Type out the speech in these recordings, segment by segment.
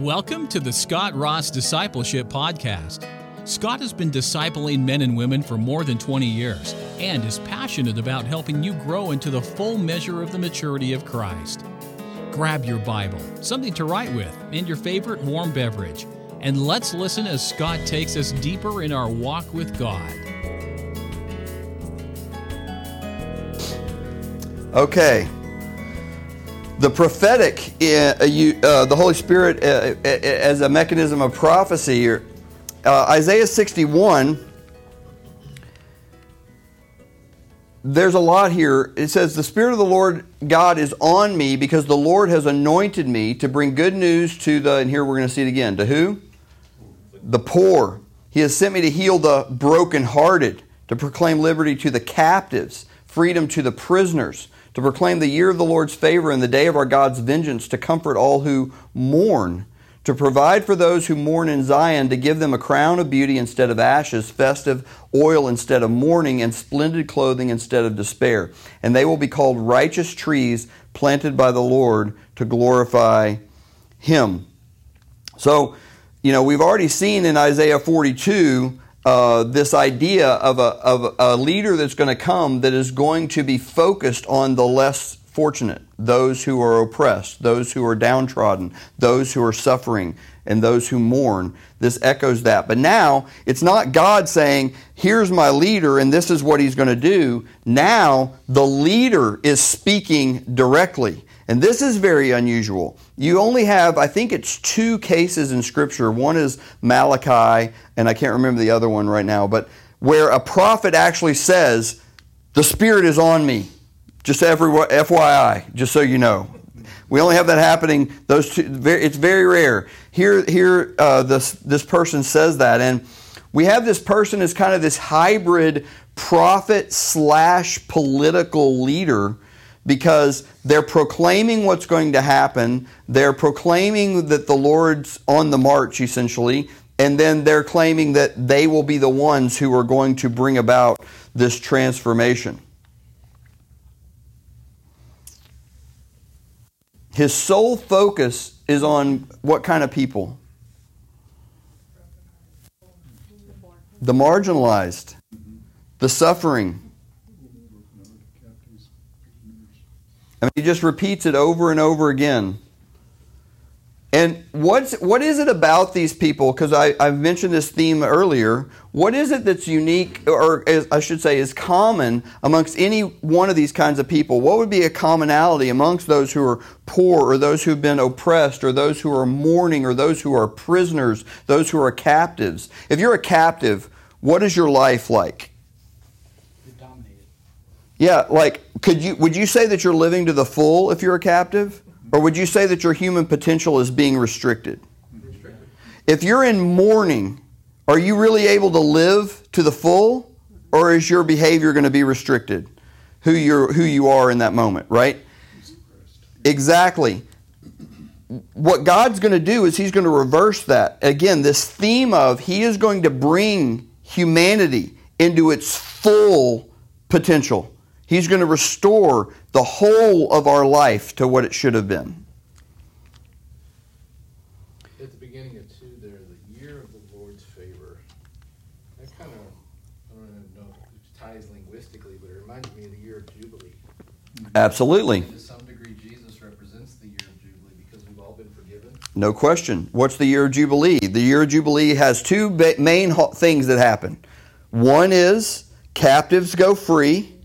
Welcome to the Scott Ross Discipleship Podcast. Scott has been discipling men and women for more than 20 years and is passionate about helping you grow into the full measure of the maturity of Christ. Grab your Bible, something to write with, and your favorite warm beverage, and let's listen as Scott takes us deeper in our walk with God. Okay. The prophetic, uh, you, uh, the Holy Spirit uh, uh as a mechanism of prophecy, uh, Isaiah 61, there's a lot here. It says, The Spirit of the Lord God is on me because the Lord has anointed me to bring good news to the, and here we're going to see it again, to who? The poor. He has sent me to heal the brokenhearted, to proclaim liberty to the captives, freedom to the prisoners to proclaim the year of the Lord's favor and the day of our God's vengeance, to comfort all who mourn, to provide for those who mourn in Zion, to give them a crown of beauty instead of ashes, festive oil instead of mourning, and splendid clothing instead of despair. And they will be called righteous trees planted by the Lord to glorify Him. So, you know, we've already seen in Isaiah 42 uh, this idea of a, of a leader that's going to come that is going to be focused on the less fortunate, those who are oppressed, those who are downtrodden, those who are suffering, and those who mourn. This echoes that. But now, it's not God saying, Here's my leader, and this is what he's going to do. Now, the leader is speaking directly. And this is very unusual. You only have, I think it's two cases in Scripture. One is Malachi, and I can't remember the other one right now, but where a prophet actually says, The Spirit is on me. Just FYI, just so you know. We only have that happening. Those two, it's very rare. Here, here, uh, this this person says that, and we have this person as kind of this hybrid prophet slash political leader because they're proclaiming what's going to happen. They're proclaiming that the Lord's on the march, essentially, and then they're claiming that they will be the ones who are going to bring about this transformation. His sole focus is on what kind of people? The marginalized, the suffering, I mean, he just repeats it over and over again. And what's what is it about these people? Because I I've mentioned this theme earlier. What is it that's unique, or I should say, is common amongst any one of these kinds of people? What would be a commonality amongst those who are poor, or those who've been oppressed, or those who are mourning, or those who are prisoners, those who are captives? If you're a captive, what is your life like? Yeah, like could you would you say that you're living to the full if you're a captive? Or would you say that your human potential is being restricted? If you're in mourning, are you really able to live to the full? Or is your behavior going to be restricted? Who you're who you are in that moment, right? Exactly. What God's going to do is He's going to reverse that. Again, this theme of He is going to bring humanity into its full potential. He's going to restore the whole of our life to what it should have been. At the beginning of 2 there, the year of the Lord's favor. That kind of, I don't know if it ties linguistically, but it reminds me of the year of Jubilee. Absolutely. To some degree, Jesus represents the year of Jubilee because we've all been forgiven. No question. What's the year of Jubilee? The year of Jubilee has two main things that happen. One is captives go free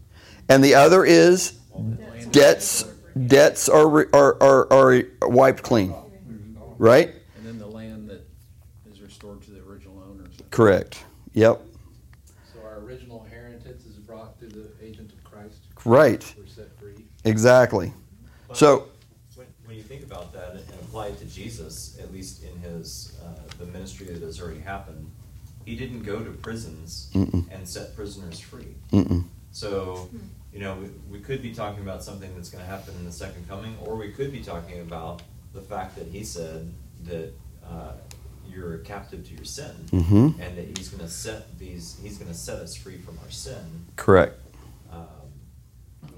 and the other is debts debts are are are, are wiped clean, right? And then the land that is restored to the original owners. Correct. Yep. So our original inheritance is brought through the agent of Christ. Right. We're set free. Exactly. But so. When, when you think about that and apply it to Jesus, at least in his uh, the ministry that has already happened, he didn't go to prisons Mm-mm. and set prisoners free. Mm-mm. So, you know, we, we could be talking about something that's going to happen in the second coming, or we could be talking about the fact that he said that uh, you're captive to your sin, mm-hmm. and that he's going to set these, he's going to set us free from our sin. Correct. Um,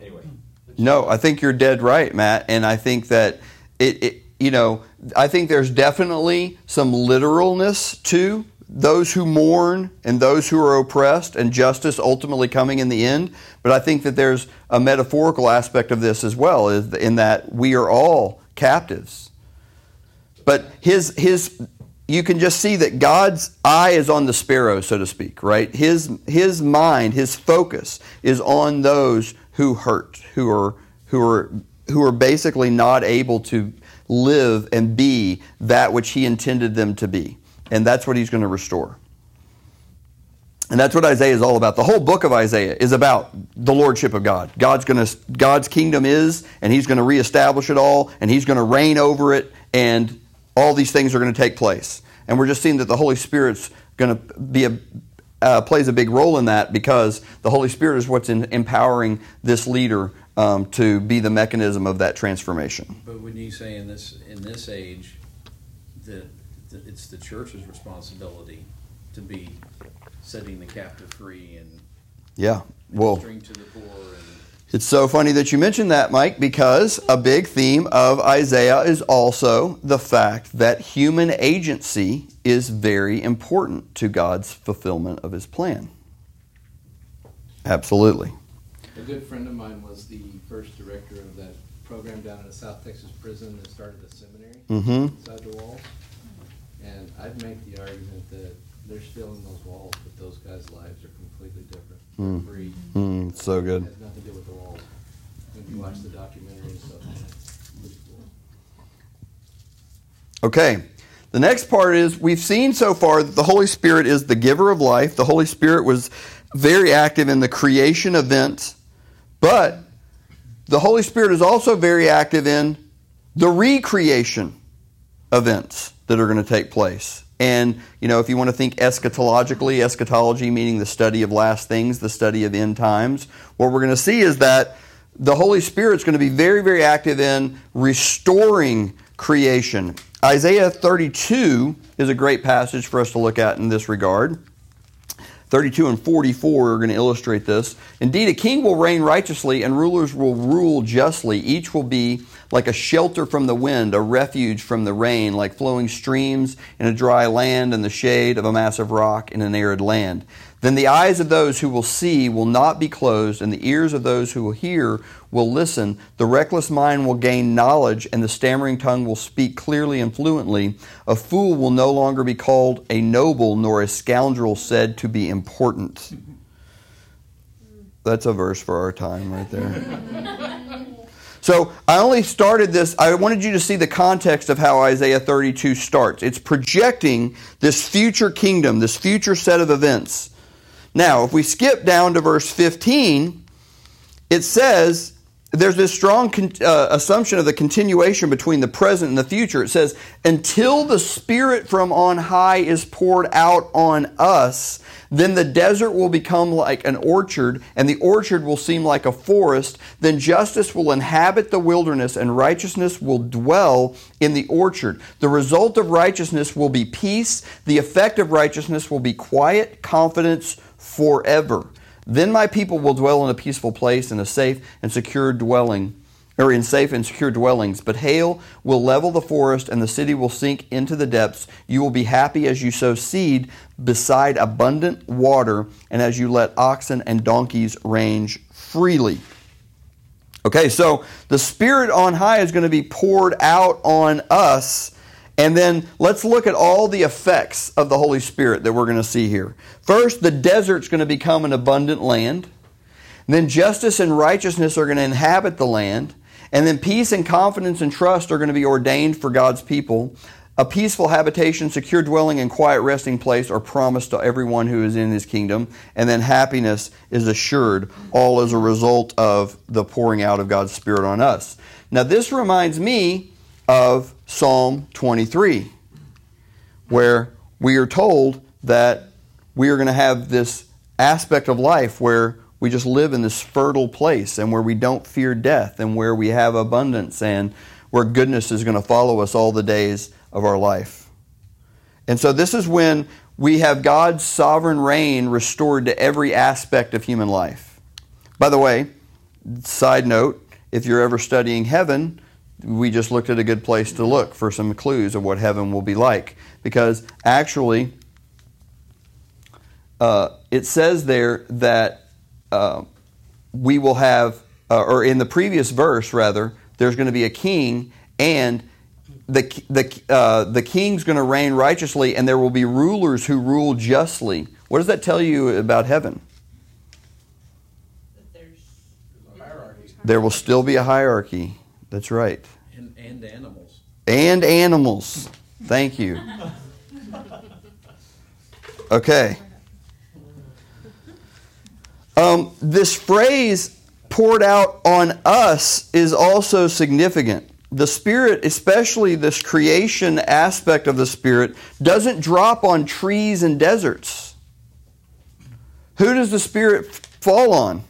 anyway. No, I think you're dead right, Matt, and I think that it, it you know, I think there's definitely some literalness to those who mourn and those who are oppressed and justice ultimately coming in the end. But I think that there's a metaphorical aspect of this as well, in that we are all captives. But his, his, you can just see that God's eye is on the sparrow, so to speak, right? His, his mind, his focus is on those who hurt, who are, who are, who are basically not able to live and be that which he intended them to be. And that's what he's going to restore. And that's what Isaiah is all about. The whole book of Isaiah is about the lordship of God. God's going to God's kingdom is and he's going to reestablish it all and he's going to reign over it and all these things are going to take place. And we're just seeing that the Holy Spirit's going to be a uh, plays a big role in that because the Holy Spirit is what's in, empowering this leader um, to be the mechanism of that transformation. But when you say in this in this age that it's the church's responsibility to be setting the captive free and yeah, well, to the poor and it's so funny that you mentioned that, Mike, because a big theme of Isaiah is also the fact that human agency is very important to God's fulfillment of his plan. Absolutely. A good friend of mine was the first director of that program down in a South Texas prison that started the seminary mm-hmm. inside the walls. And I'd make the argument that they're still in those walls, but those guys' lives are completely different. Mm. Free. Mm, so good. It has nothing to do with the walls. When you watch the documentary and stuff, it's cool. Okay. The next part is we've seen so far that the Holy Spirit is the giver of life. The Holy Spirit was very active in the creation event, but the Holy Spirit is also very active in the recreation events that are going to take place. And, you know, if you want to think eschatologically, eschatology meaning the study of last things, the study of end times, what we're going to see is that the Holy Spirit's going to be very, very active in restoring creation. Isaiah 32 is a great passage for us to look at in this regard. 32 and 44 are going to illustrate this. Indeed, a king will reign righteously and rulers will rule justly. Each will be like a shelter from the wind, a refuge from the rain, like flowing streams in a dry land and the shade of a massive rock in an arid land. Then the eyes of those who will see will not be closed, and the ears of those who will hear will listen. The reckless mind will gain knowledge, and the stammering tongue will speak clearly and fluently. A fool will no longer be called a noble, nor a scoundrel said to be important. That's a verse for our time right there. So I only started this, I wanted you to see the context of how Isaiah 32 starts. It's projecting this future kingdom, this future set of events. Now, if we skip down to verse 15, it says, there's this strong uh, assumption of the continuation between the present and the future. It says, until the Spirit from on high is poured out on us, then the desert will become like an orchard, and the orchard will seem like a forest. Then justice will inhabit the wilderness, and righteousness will dwell in the orchard. The result of righteousness will be peace. The effect of righteousness will be quiet confidence forever. Then my people will dwell in a peaceful place in a safe and secure dwelling, or in safe and secure dwellings. But hail will level the forest, and the city will sink into the depths. You will be happy as you sow seed beside abundant water, and as you let oxen and donkeys range freely. Okay, so the Spirit on high is going to be poured out on us and then let's look at all the effects of the Holy Spirit that we're going to see here. First, the desert's going to become an abundant land. Then justice and righteousness are going to inhabit the land. And then peace and confidence and trust are going to be ordained for God's people. A peaceful habitation, secure dwelling, and quiet resting place are promised to everyone who is in his kingdom. And then happiness is assured, all as a result of the pouring out of God's Spirit on us. Now, this reminds me of Psalm 23, where we are told that we are going to have this aspect of life where we just live in this fertile place and where we don't fear death and where we have abundance and where goodness is going to follow us all the days of our life. And so, this is when we have God's sovereign reign restored to every aspect of human life. By the way, side note, if you're ever studying heaven, we just looked at a good place to look for some clues of what heaven will be like. Because actually, uh, it says there that uh, we will have, uh, or in the previous verse, rather, there's going to be a king, and the, the, uh, the king's going to reign righteously, and there will be rulers who rule justly. What does that tell you about heaven? That there's. There's a hierarchy. There will still be a hierarchy. That's right. And, and animals. And animals. Thank you. Okay. Um, this phrase poured out on us is also significant. The Spirit, especially this creation aspect of the Spirit, doesn't drop on trees and deserts. Who does the Spirit fall on?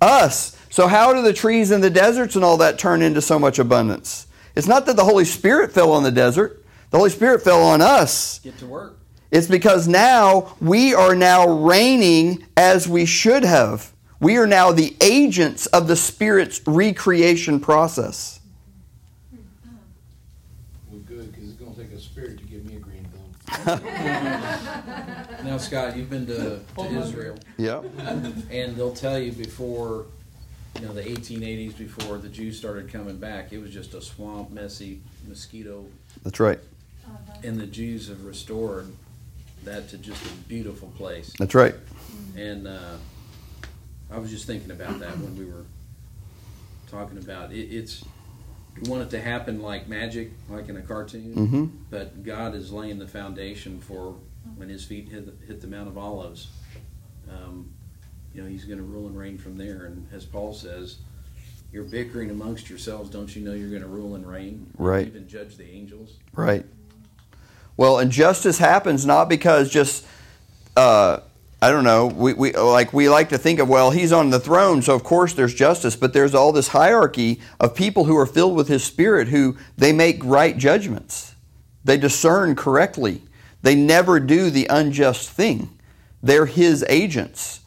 Us. So, how do the trees and the deserts and all that turn into so much abundance? It's not that the Holy Spirit fell on the desert, the Holy Spirit fell on us. Get to work. It's because now we are now reigning as we should have. We are now the agents of the Spirit's recreation process. Well, good, because it's gonna take a spirit to give me a green thumb. Now, Scott, you've been to, to Israel, Yep. and they'll tell you before, you know, the 1880s, before the Jews started coming back, it was just a swamp, messy, mosquito, That's right. and the Jews have restored that to just a beautiful place. That's right. And uh, I was just thinking about that when we were talking about it. It's we want it to happen like magic, like in a cartoon. Mm-hmm. But God is laying the foundation for when His feet hit the, hit the Mount of Olives. Um, you know, He's going to rule and reign from there. And as Paul says, "You're bickering amongst yourselves. Don't you know you're going to rule and reign? Right. Even judge the angels." Right. Well, and justice happens not because just uh, I don't know. We, we like we like to think of well, he's on the throne, so of course there's justice. But there's all this hierarchy of people who are filled with His Spirit, who they make right judgments, they discern correctly, they never do the unjust thing. They're His agents.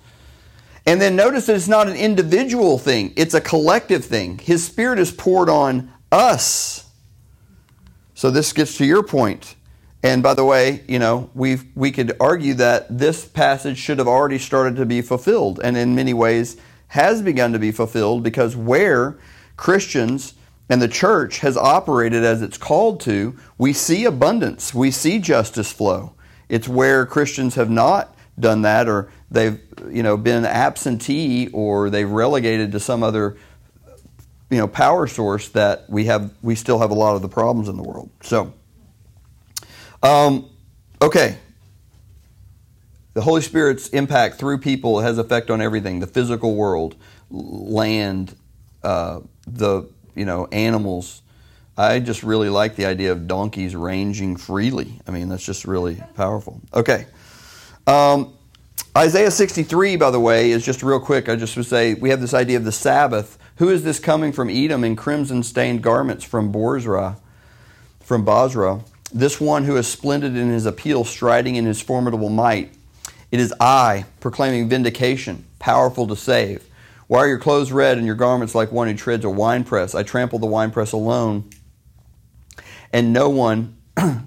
And then notice that it's not an individual thing; it's a collective thing. His Spirit is poured on us. So this gets to your point. And by the way, you know, we we could argue that this passage should have already started to be fulfilled, and in many ways has begun to be fulfilled because where Christians and the church has operated as it's called to, we see abundance, we see justice flow. It's where Christians have not done that, or they've you know been absentee, or they've relegated to some other you know power source that we have we still have a lot of the problems in the world. So. Um, okay. The Holy Spirit's impact through people has effect on everything: the physical world, land, uh, the you know animals. I just really like the idea of donkeys ranging freely. I mean, that's just really powerful. Okay. Um, Isaiah 63, by the way, is just real quick. I just would say we have this idea of the Sabbath. Who is this coming from Edom in crimson stained garments from Borzra, from Basra? This one who is splendid in his appeal, striding in his formidable might. It is I, proclaiming vindication, powerful to save. Why are your clothes red and your garments like one who treads a winepress? I trample the winepress alone, and no one, oh,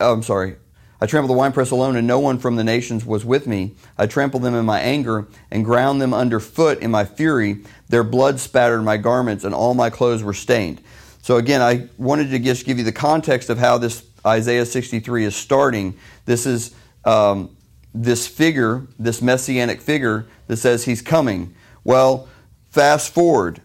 I'm sorry, I trampled the winepress alone, and no one from the nations was with me. I trampled them in my anger and ground them underfoot in my fury. Their blood spattered my garments, and all my clothes were stained. So, again, I wanted to just give you the context of how this Isaiah 63 is starting. This is um, this figure, this messianic figure that says he's coming. Well, fast forward.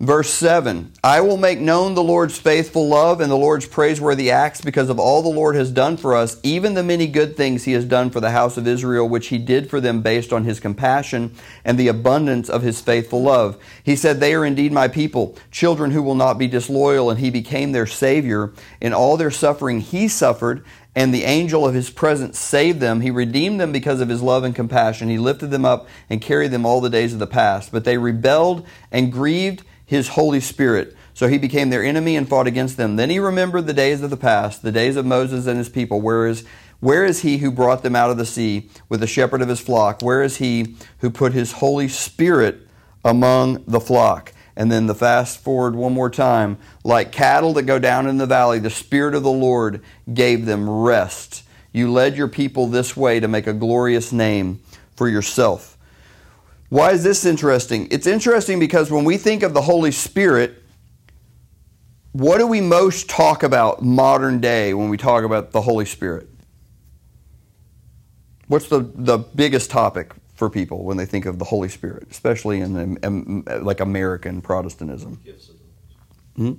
Verse 7 I will make known the Lord's faithful love and the Lord's praiseworthy acts because of all the Lord has done for us, even the many good things he has done for the house of Israel, which he did for them based on his compassion and the abundance of his faithful love. He said, They are indeed my people, children who will not be disloyal, and he became their Savior. In all their suffering, he suffered, and the angel of his presence saved them. He redeemed them because of his love and compassion. He lifted them up and carried them all the days of the past. But they rebelled and grieved his Holy Spirit. So he became their enemy and fought against them. Then he remembered the days of the past, the days of Moses and his people. Where is, where is he who brought them out of the sea with the shepherd of his flock? Where is he who put his Holy Spirit among the flock? And then the fast forward one more time. Like cattle that go down in the valley, the Spirit of the Lord gave them rest. You led your people this way to make a glorious name for yourself. Why is this interesting? It's interesting because when we think of the Holy Spirit, what do we most talk about modern day when we talk about the Holy Spirit? What's the, the biggest topic for people when they think of the Holy Spirit, especially in um, like American Protestantism? Gifts of the Hmm?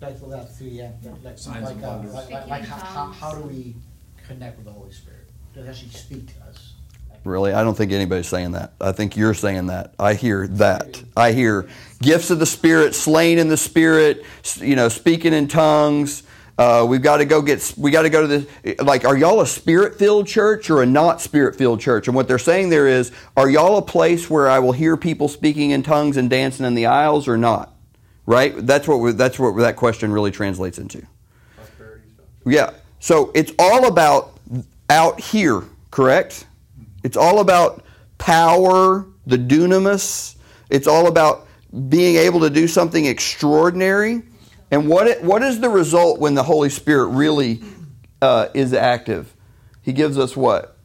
Like for that three, yeah, like, Signs like, uh, like, like, like how, how, how do we connect with the Holy Spirit? Does it actually speak to us? Really? I don't think anybody's saying that. I think you're saying that. I hear that. I hear gifts of the Spirit, slain in the Spirit, you know, speaking in tongues. Uh, we've got to go get. We got to go to the. Like, are y'all a spirit-filled church or a not spirit-filled church? And what they're saying there is, are y'all a place where I will hear people speaking in tongues and dancing in the aisles or not? Right. That's what. we- That's what that question really translates into. Yeah. So it's all about out here, correct? It's all about power, the dunamis. It's all about being able to do something extraordinary. And what it, what is the result when the Holy Spirit really uh, is active? He gives us what?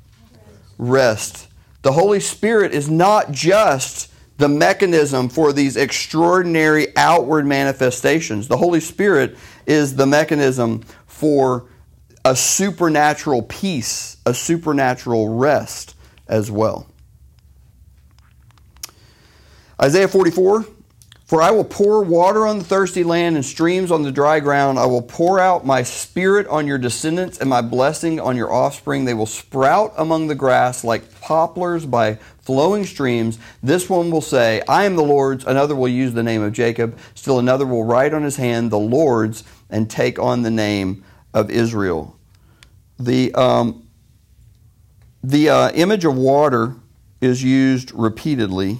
Rest. The Holy Spirit is not just the mechanism for these extraordinary outward manifestations. The Holy Spirit is the mechanism for a supernatural peace, a supernatural rest as well. Isaiah 44 For I will pour water on the thirsty land and streams on the dry ground. I will pour out my spirit on your descendants and my blessing on your offspring. They will sprout among the grass like poplars by flowing streams. This one will say, I am the Lord's. Another will use the name of Jacob. Still another will write on his hand, the Lord's, and take on the name of Israel. The, um, the uh, image of water is used repeatedly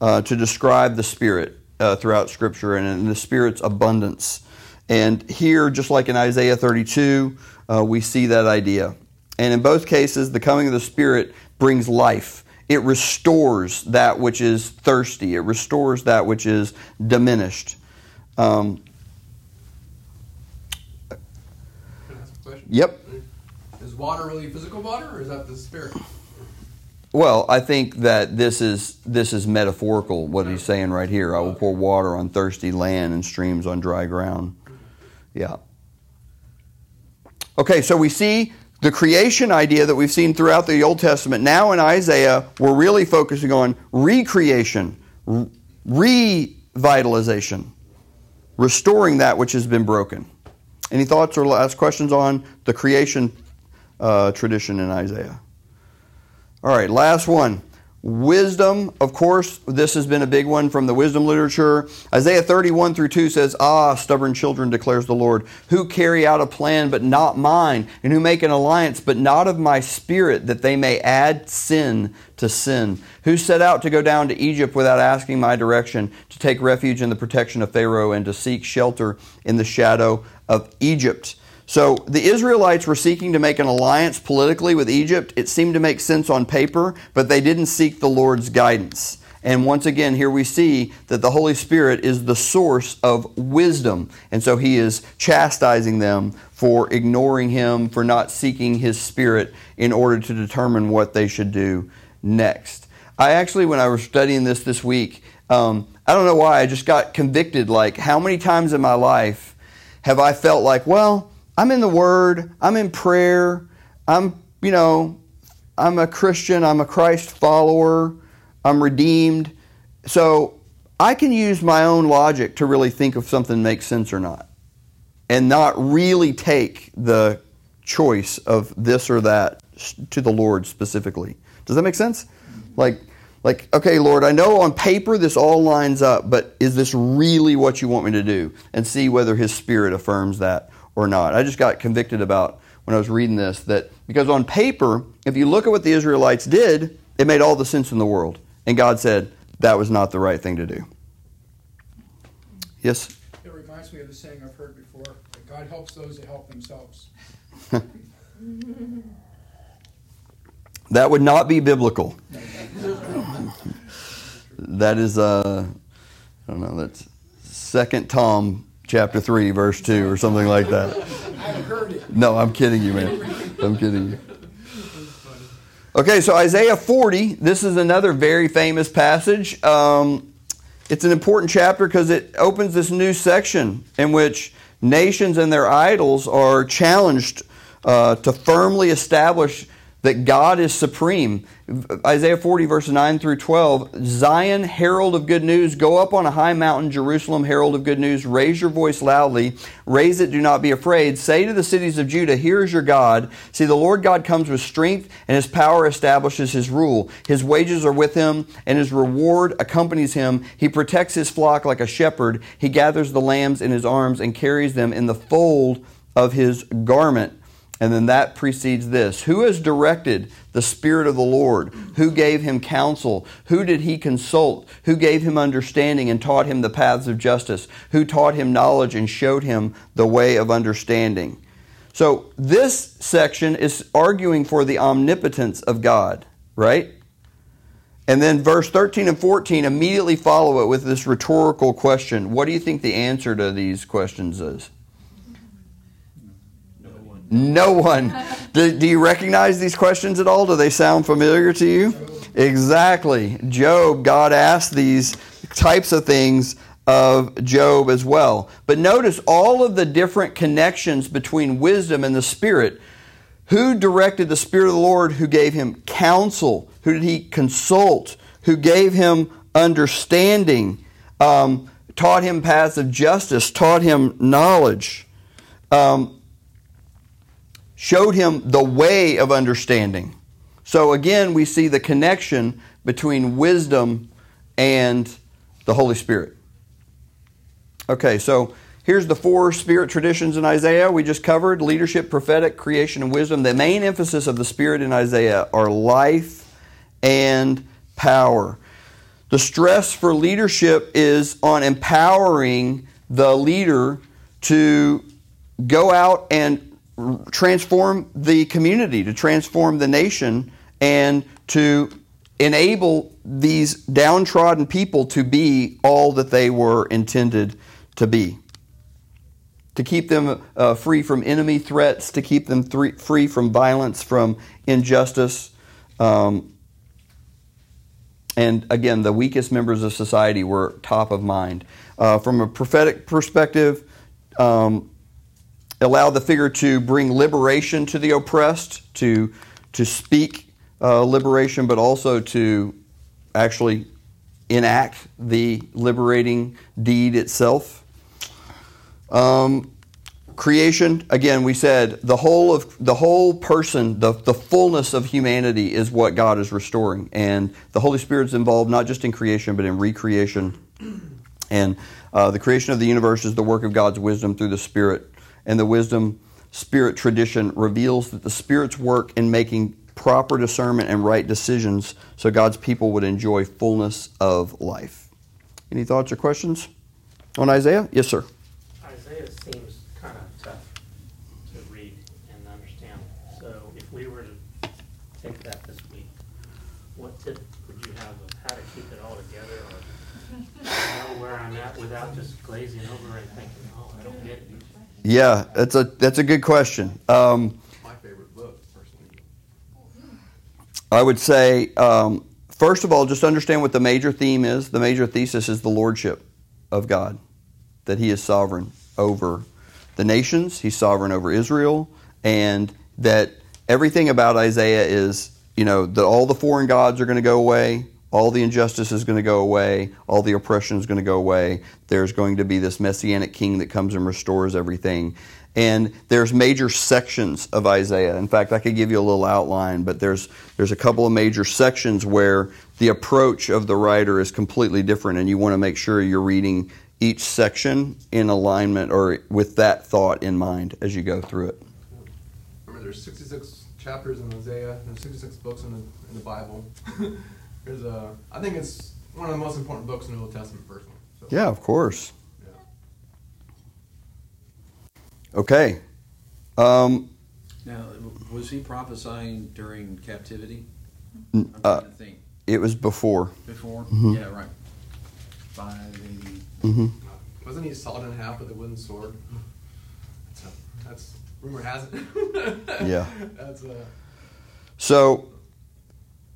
uh, to describe the Spirit uh, throughout Scripture and, and the Spirit's abundance. And here, just like in Isaiah 32, uh, we see that idea. And in both cases, the coming of the Spirit brings life. It restores that which is thirsty. It restores that which is diminished. Um, Can I ask a question? yep. Is water really physical water, or is that the spirit? Well, I think that this is this is metaphorical. What he's saying right here, I will pour water on thirsty land and streams on dry ground. Yeah. Okay, so we see the creation idea that we've seen throughout the Old Testament. Now in Isaiah, we're really focusing on recreation, re- revitalization, restoring that which has been broken. Any thoughts or last questions on the creation uh, tradition in Isaiah? All right, last one. Wisdom, of course, this has been a big one from the wisdom literature. Isaiah 31 through 2 says, Ah, stubborn children, declares the Lord, who carry out a plan but not mine, and who make an alliance but not of my spirit, that they may add sin to sin. Who set out to go down to Egypt without asking my direction, to take refuge in the protection of Pharaoh, and to seek shelter in the shadow of Egypt. So the Israelites were seeking to make an alliance politically with Egypt. It seemed to make sense on paper, but they didn't seek the Lord's guidance. And once again, here we see that the Holy Spirit is the source of wisdom. And so he is chastising them for ignoring him, for not seeking his spirit in order to determine what they should do next. I actually, when I was studying this this week, um, I don't know why, I just got convicted like, how many times in my life have I felt like, well, I'm in the Word, I'm in prayer, I'm, you know, I'm a Christian, I'm a Christ follower, I'm redeemed. So I can use my own logic to really think if something makes sense or not and not really take the choice of this or that to the Lord specifically. Does that make sense? Like, like, okay, Lord, I know on paper this all lines up, but is this really what you want me to do? And see whether His Spirit affirms that or not. I just got convicted about when I was reading this that because on paper, if you look at what the Israelites did, it made all the sense in the world. And God said that was not the right thing to do. Yes? It reminds me of the saying I've heard before that God helps those that help themselves. That would not be biblical. that is uh, I don't know. That's Second Tom chapter three, verse two, or something like that. I've heard it. No, I'm kidding you, man. I'm kidding you. Okay, so Isaiah 40, this is another very famous passage. Um, it's an important chapter because it opens this new section in which nations and their idols are challenged uh, to firmly establish that God is supreme. Isaiah 40, verses 9 through 12 Zion, herald of good news, go up on a high mountain, Jerusalem, herald of good news, raise your voice loudly, raise it, do not be afraid. Say to the cities of Judah, Here is your God. See, the Lord God comes with strength, and his power establishes his rule. His wages are with him, and his reward accompanies him. He protects his flock like a shepherd. He gathers the lambs in his arms and carries them in the fold of his garment. And then that precedes this. Who has directed the Spirit of the Lord? Who gave him counsel? Who did he consult? Who gave him understanding and taught him the paths of justice? Who taught him knowledge and showed him the way of understanding? So this section is arguing for the omnipotence of God, right? And then verse 13 and 14 immediately follow it with this rhetorical question. What do you think the answer to these questions is? No one. Do, do, you recognize these questions at all? Do they sound familiar to you? Exactly. Job, God asked these types of things of Job as well. But notice all of the different connections between wisdom and the Spirit. Who directed the Spirit of the Lord? Who gave him counsel? Who did he consult? Who gave him understanding? Um, taught him paths of justice? Taught him knowledge? Um, showed him the way of understanding. So again, we see the connection between wisdom and the Holy Spirit. Okay, so here's the four spirit traditions in Isaiah we just covered leadership, prophetic, creation, and wisdom. The main emphasis of the Spirit in Isaiah are life and power. The stress for leadership is on empowering the leader to go out and transform the community, to transform the nation, and to enable these downtrodden people to be all that they were intended to be. To keep them uh, free from enemy threats, to keep them th- free from violence, from injustice. Um, and again, the weakest members of society were top of mind. Uh, from a prophetic perspective, um, allow the figure to bring liberation to the oppressed, to, to speak uh, liberation, but also to actually enact the liberating deed itself. Um, creation, again, we said the whole of the whole person, the, the fullness of humanity is what God is restoring. And the Holy Spirit's involved not just in creation, but in recreation. And uh, the creation of the universe is the work of God's wisdom through the Spirit and the wisdom spirit tradition reveals that the Spirit's work in making proper discernment and right decisions so God's people would enjoy fullness of life. Any thoughts or questions on Isaiah? Yes, sir. Isaiah seems kind of tough to read and understand. So if we were to take that this week, what tip would you have of how to keep it all together or know where I'm at without just glazing over and thinking, oh, I don't get it? Yeah, that's a that's a good question. Um, My favorite book, personally. I would say, um, first of all, just understand what the major theme is. The major thesis is the lordship of God, that He is sovereign over the nations. He's sovereign over Israel, and that everything about Isaiah is, you know, that all the foreign gods are going to go away all the injustice is going to go away, all the oppression is going to go away. There's going to be this messianic king that comes and restores everything. And there's major sections of Isaiah. In fact, I could give you a little outline, but there's there's a couple of major sections where the approach of the writer is completely different, and you want to make sure you're reading each section in alignment or with that thought in mind as you go through it. Remember, there's 66 chapters in Isaiah. There's 66 books in the in the Bible. There's a, I think it's one of the most important books in the Old Testament, personally. So, Yeah, of course. yeah. Okay. Um, Now, was he prophesying during captivity? N- I'm uh, trying to think. it was before. Before? Mhm. Yeah, right. 580. hmm Wasn't he sawed in half with a wooden sword? That's, a, that's rumor has it. Yeah. That's a. So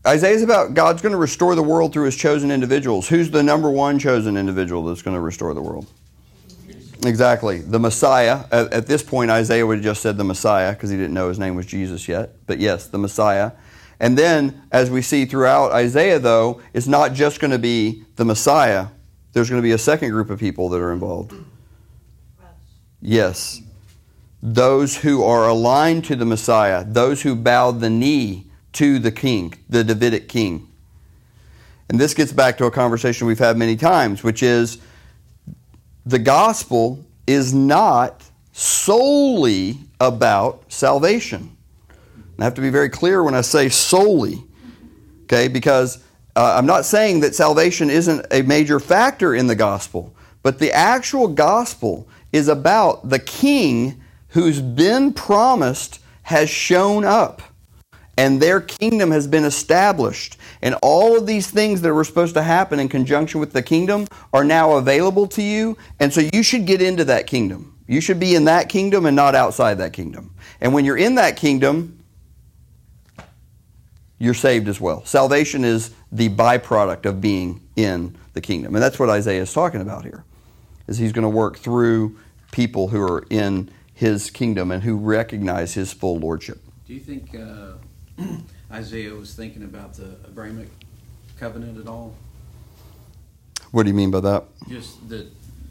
Isaiah's about God's going to restore the world through his chosen individuals. Who's the number one chosen individual that's going to restore the world? Exactly. The Messiah. At, at this point, Isaiah would have just said the Messiah because he didn't know his name was Jesus yet. But yes, the Messiah. And then, as we see throughout Isaiah, though, it's not just going to be the Messiah. There's going to be a second group of people that are involved. Yes. Those who are aligned to the Messiah, those who bow the knee to the king, the Davidic king. And this gets back to a conversation we've had many times, which is the gospel is not solely about salvation. I have to be very clear when I say solely, okay, because uh, I'm not saying that salvation isn't a major factor in the gospel, but the actual gospel is about the king who's been promised has shown up and their kingdom has been established. And all of these things that were supposed to happen in conjunction with the kingdom are now available to you. And so you should get into that kingdom. You should be in that kingdom and not outside that kingdom. And when you're in that kingdom, you're saved as well. Salvation is the byproduct of being in the kingdom. And that's what Isaiah is talking about here. Is he's going to work through people who are in his kingdom and who recognize his full lordship. Do you think uh, Isaiah was thinking about the Abrahamic covenant at all? What do you mean by that? Just that,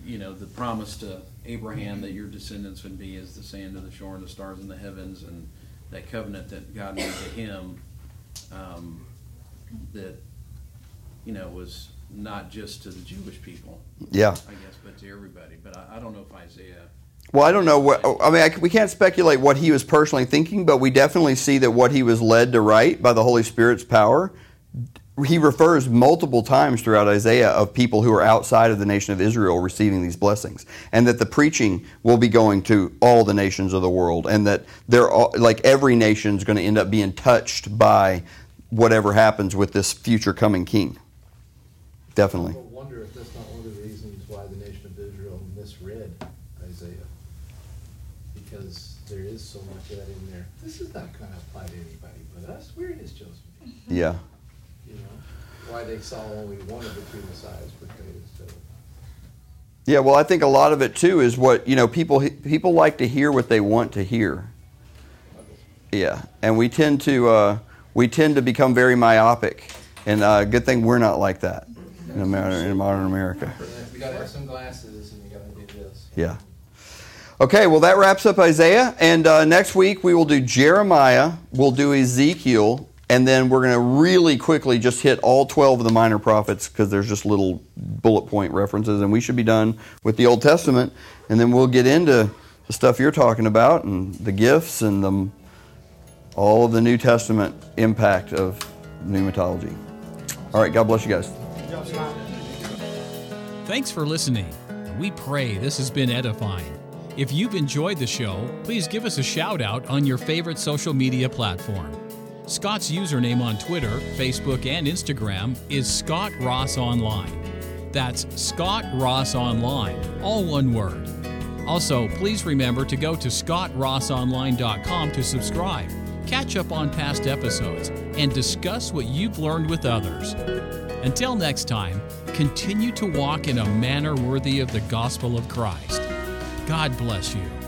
you know, the promise to Abraham that your descendants would be as the sand of the shore and the stars in the heavens, and that covenant that God made to him, um, that, you know, was not just to the Jewish people, Yeah. I guess, but to everybody. But I, I don't know if Isaiah. Well, I don't know what. I mean, I, we can't speculate what he was personally thinking, but we definitely see that what he was led to write by the Holy Spirit's power. He refers multiple times throughout Isaiah of people who are outside of the nation of Israel receiving these blessings, and that the preaching will be going to all the nations of the world, and that they're all, like every nation is going to end up being touched by whatever happens with this future coming king. Definitely. I wonder if that's not one of the reasons why the nation of Israel misread Isaiah. Because there is so much of that in there. This is not going to apply to anybody but us. We're his chosen people. Yeah. You know, why they saw only one of the two messiahs portrayed instead of. Yeah, well, I think a lot of it too is what you know. People people like to hear what they want to hear. Yeah, and we tend to uh, we tend to become very myopic, and uh, good thing we're not like that in, America, in modern America. You got to have some glasses and you got to do this. Yeah. Okay, well that wraps up Isaiah, and uh, next week we will do Jeremiah, we'll do Ezekiel, and then we're going to really quickly just hit all 12 of the minor prophets because there's just little bullet point references, and we should be done with the Old Testament, and then we'll get into the stuff you're talking about and the gifts and the, all of the New Testament impact of pneumatology. All right, God bless you guys. Thanks for listening. We pray this has been edifying. If you've enjoyed the show, please give us a shout out on your favorite social media platform. Scott's username on Twitter, Facebook, and Instagram is Scott Ross Online. That's Scott Ross Online, all one word. Also, please remember to go to scottrossonline.com to subscribe, catch up on past episodes, and discuss what you've learned with others. Until next time, continue to walk in a manner worthy of the gospel of Christ. God bless you.